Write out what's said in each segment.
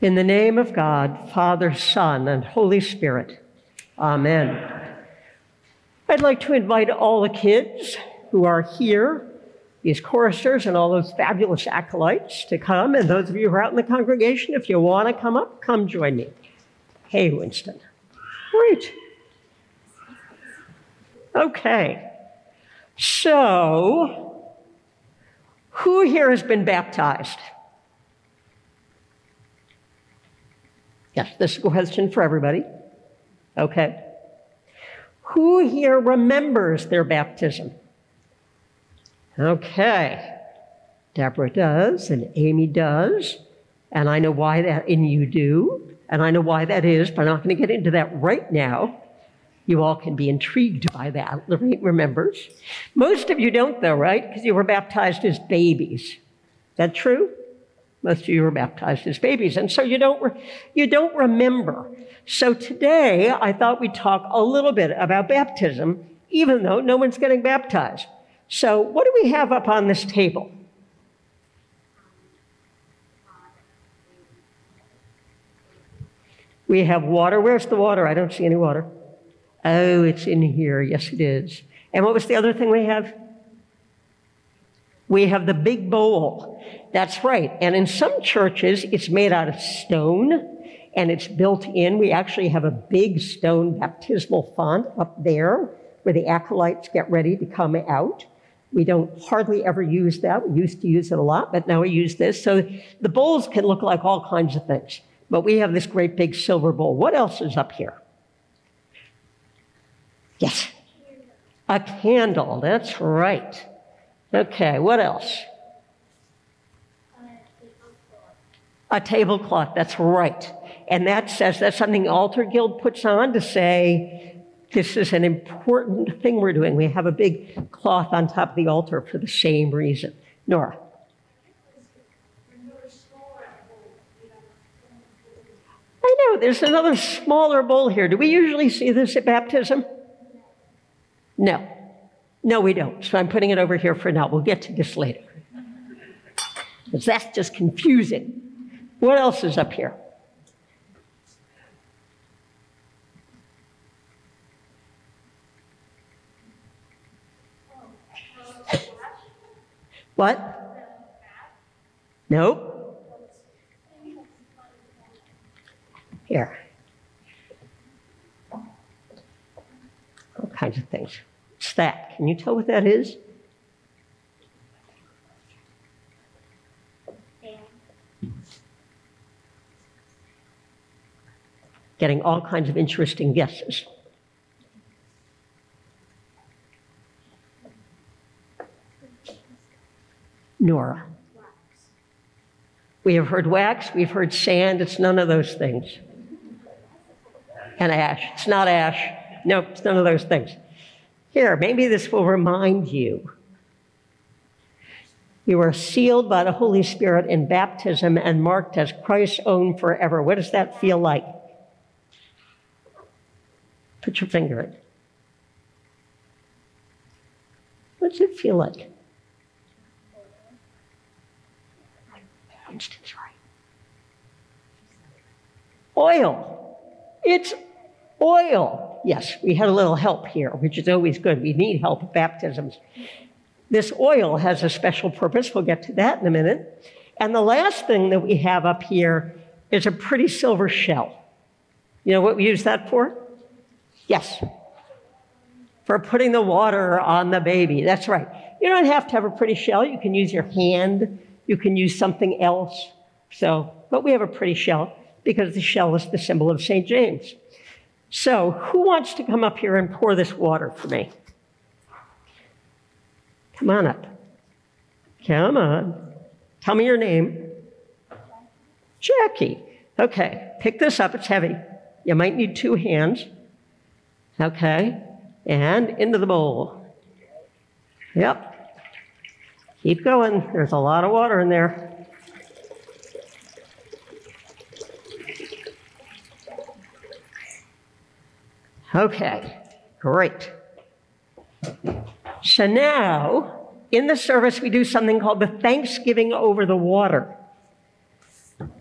In the name of God, Father, Son, and Holy Spirit. Amen. I'd like to invite all the kids who are here, these choristers and all those fabulous acolytes, to come. And those of you who are out in the congregation, if you want to come up, come join me. Hey, Winston. Great. Okay. So, who here has been baptized? Yes, this is a question for everybody. Okay. Who here remembers their baptism? Okay. Deborah does, and Amy does, and I know why that, and you do, and I know why that is, but I'm not going to get into that right now. You all can be intrigued by that. Lorraine remembers. Most of you don't, though, right? Because you were baptized as babies. Is that true? Most of you were baptized as babies, and so you don't, re- you don't remember. So today, I thought we'd talk a little bit about baptism, even though no one's getting baptized. So, what do we have up on this table? We have water. Where's the water? I don't see any water. Oh, it's in here. Yes, it is. And what was the other thing we have? We have the big bowl. That's right. And in some churches, it's made out of stone and it's built in. We actually have a big stone baptismal font up there where the acolytes get ready to come out. We don't hardly ever use that. We used to use it a lot, but now we use this. So the bowls can look like all kinds of things. But we have this great big silver bowl. What else is up here? Yes. A candle. That's right. Okay, what else? A tablecloth. That's right. And that says that's something Altar Guild puts on to say this is an important thing we're doing. We have a big cloth on top of the altar for the same reason. Nora. I know, there's another smaller bowl here. Do we usually see this at baptism? No. No, we don't. So I'm putting it over here for now. We'll get to this later. Because that's just confusing. What else is up here? What? Nope. Here. All kinds of things. That? Can you tell what that is? Getting all kinds of interesting guesses. Nora. We have heard wax, we've heard sand, it's none of those things. And ash. It's not ash. Nope, it's none of those things. Here, maybe this will remind you. You are sealed by the Holy Spirit in baptism and marked as Christ's own forever. What does that feel like? Put your finger in. What does it feel like? Oil. It's oil. Yes, we had a little help here, which is always good. We need help at baptisms. This oil has a special purpose. We'll get to that in a minute. And the last thing that we have up here is a pretty silver shell. You know what we use that for? Yes. For putting the water on the baby. That's right. You don't have to have a pretty shell. You can use your hand you can use something else. So, but we have a pretty shell because the shell is the symbol of St. James. So, who wants to come up here and pour this water for me? Come on up. Come on. Tell me your name. Jackie. Okay, pick this up. It's heavy. You might need two hands. Okay, and into the bowl. Yep. Keep going. There's a lot of water in there. Okay, great. So now, in the service, we do something called the Thanksgiving over the water.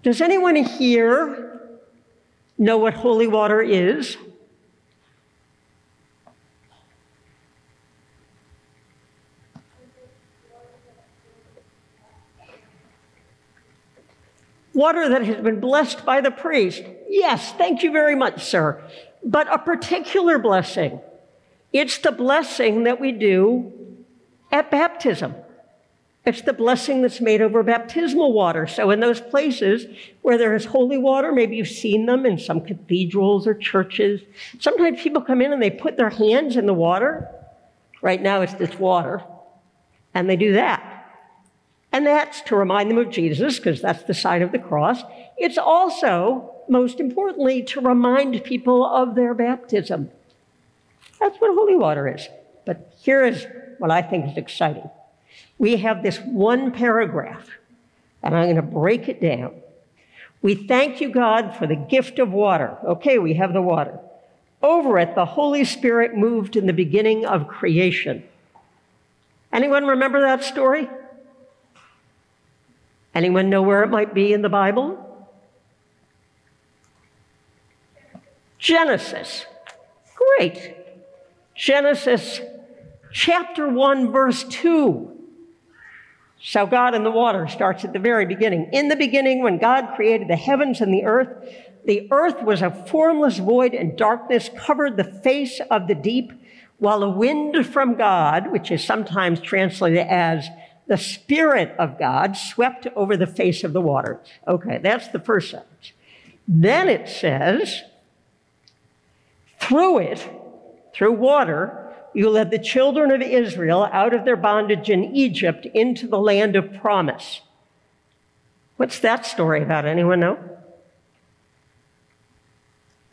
Does anyone here know what holy water is? Water that has been blessed by the priest. Yes, thank you very much, sir. But a particular blessing. It's the blessing that we do at baptism. It's the blessing that's made over baptismal water. So, in those places where there is holy water, maybe you've seen them in some cathedrals or churches. Sometimes people come in and they put their hands in the water. Right now, it's this water. And they do that. And that's to remind them of Jesus, because that's the sign of the cross. It's also, most importantly, to remind people of their baptism. That's what holy water is. But here is what I think is exciting. We have this one paragraph, and I'm going to break it down. We thank you, God, for the gift of water. Okay, we have the water. Over it, the Holy Spirit moved in the beginning of creation. Anyone remember that story? Anyone know where it might be in the Bible? Genesis. Great. Genesis chapter 1, verse 2. So, God in the water starts at the very beginning. In the beginning, when God created the heavens and the earth, the earth was a formless void, and darkness covered the face of the deep, while a wind from God, which is sometimes translated as the Spirit of God, swept over the face of the water. Okay, that's the first sentence. Then it says, through it, through water, you led the children of Israel out of their bondage in Egypt into the land of promise. What's that story about? Anyone know?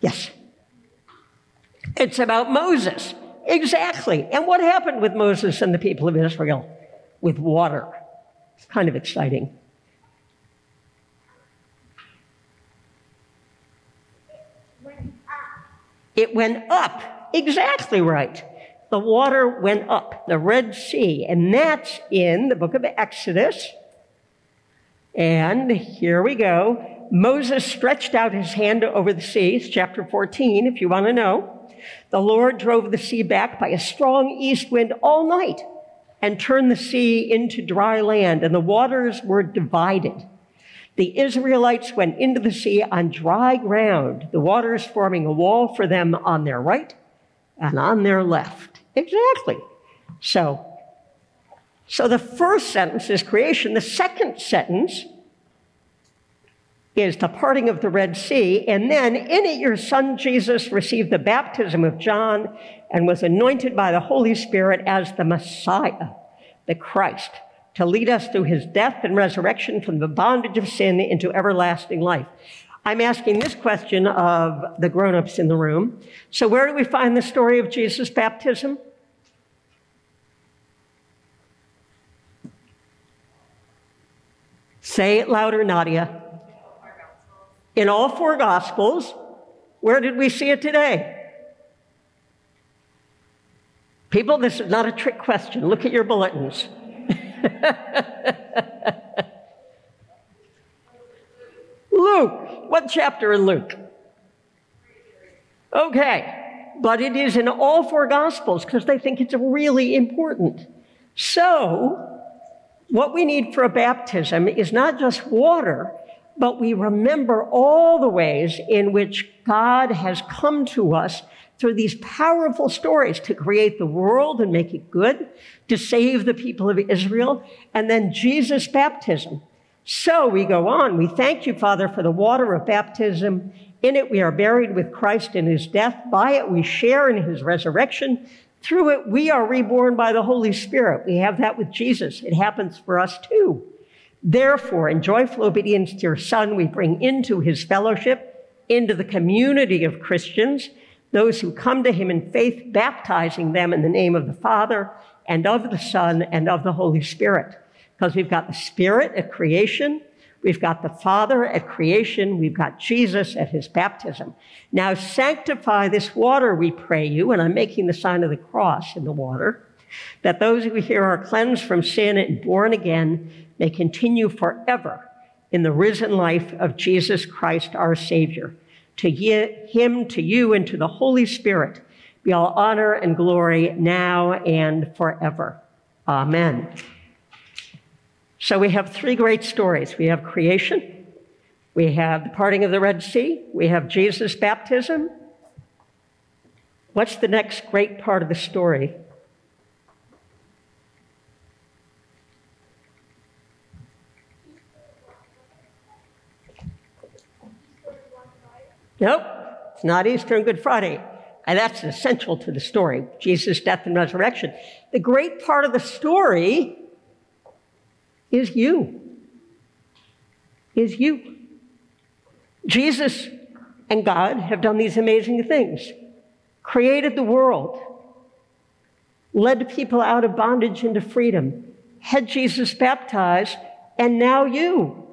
Yes. It's about Moses. Exactly. And what happened with Moses and the people of Israel? With water. It's kind of exciting. It went up. Exactly right the water went up, the Red Sea, and that's in the book of Exodus. And here we go. Moses stretched out his hand over the sea, chapter 14, if you want to know. The Lord drove the sea back by a strong east wind all night and turned the sea into dry land, and the waters were divided. The Israelites went into the sea on dry ground, the waters forming a wall for them on their right and on their left. Exactly. So, so the first sentence is creation. The second sentence is the parting of the Red Sea. And then in it, your son Jesus received the baptism of John and was anointed by the Holy Spirit as the Messiah, the Christ, to lead us through his death and resurrection from the bondage of sin into everlasting life. I'm asking this question of the grown ups in the room. So, where do we find the story of Jesus' baptism? Say it louder, Nadia. In all four Gospels. Where did we see it today? People, this is not a trick question. Look at your bulletins. Luke. What chapter in Luke? Okay. But it is in all four Gospels because they think it's really important. So, what we need for a baptism is not just water, but we remember all the ways in which God has come to us through these powerful stories to create the world and make it good, to save the people of Israel, and then Jesus' baptism. So we go on. We thank you, Father, for the water of baptism. In it, we are buried with Christ in his death. By it, we share in his resurrection. Through it, we are reborn by the Holy Spirit. We have that with Jesus. It happens for us too. Therefore, in joyful obedience to your Son, we bring into his fellowship, into the community of Christians, those who come to him in faith, baptizing them in the name of the Father and of the Son and of the Holy Spirit. Because we've got the Spirit at creation, We've got the Father at creation. We've got Jesus at his baptism. Now sanctify this water, we pray you, and I'm making the sign of the cross in the water, that those who here are cleansed from sin and born again may continue forever in the risen life of Jesus Christ, our Savior. To him, to you, and to the Holy Spirit be all honor and glory now and forever. Amen. So we have three great stories we have creation, we have the parting of the Red Sea, we have Jesus' baptism. What's the next great part of the story? Nope, it's not Easter and Good Friday. And that's essential to the story Jesus' death and resurrection. The great part of the story is you. Is you. Jesus and God have done these amazing things created the world, led people out of bondage into freedom, had Jesus baptized, and now you.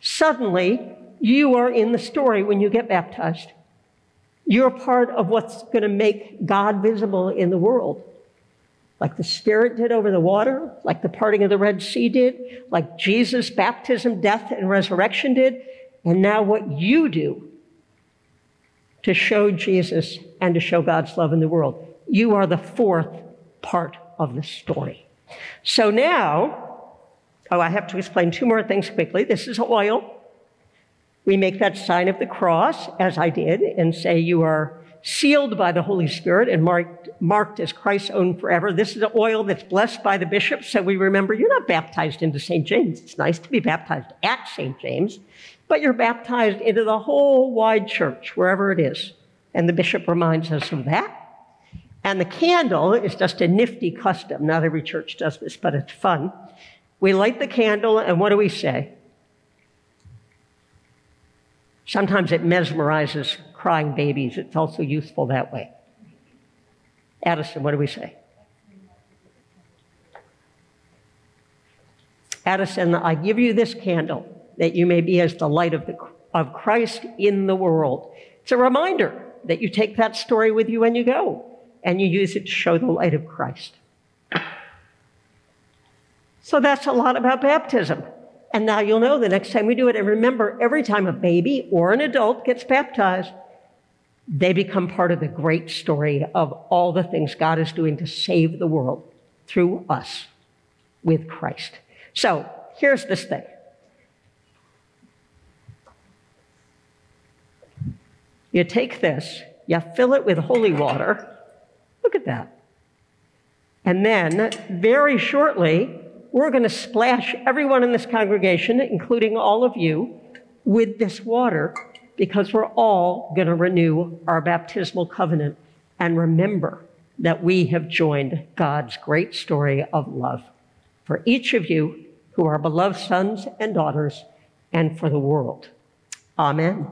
Suddenly, you are in the story when you get baptized. You're part of what's going to make God visible in the world. Like the Spirit did over the water, like the parting of the Red Sea did, like Jesus' baptism, death, and resurrection did, and now what you do to show Jesus and to show God's love in the world. You are the fourth part of the story. So now, oh, I have to explain two more things quickly. This is oil. We make that sign of the cross, as I did, and say you are sealed by the Holy Spirit and marked, marked as Christ's own forever. This is the oil that's blessed by the bishop, so we remember you're not baptized into St. James. It's nice to be baptized at St. James, but you're baptized into the whole wide church, wherever it is. And the bishop reminds us of that. And the candle is just a nifty custom. Not every church does this, but it's fun. We light the candle, and what do we say? Sometimes it mesmerizes crying babies. It's also useful that way. Addison, what do we say? Addison, I give you this candle that you may be as the light of, the, of Christ in the world. It's a reminder that you take that story with you when you go and you use it to show the light of Christ. So that's a lot about baptism. And now you'll know the next time we do it. And remember, every time a baby or an adult gets baptized, they become part of the great story of all the things God is doing to save the world through us with Christ. So here's this thing. You take this, you fill it with holy water. Look at that. And then, very shortly, we're going to splash everyone in this congregation, including all of you, with this water because we're all going to renew our baptismal covenant and remember that we have joined God's great story of love for each of you who are beloved sons and daughters and for the world. Amen.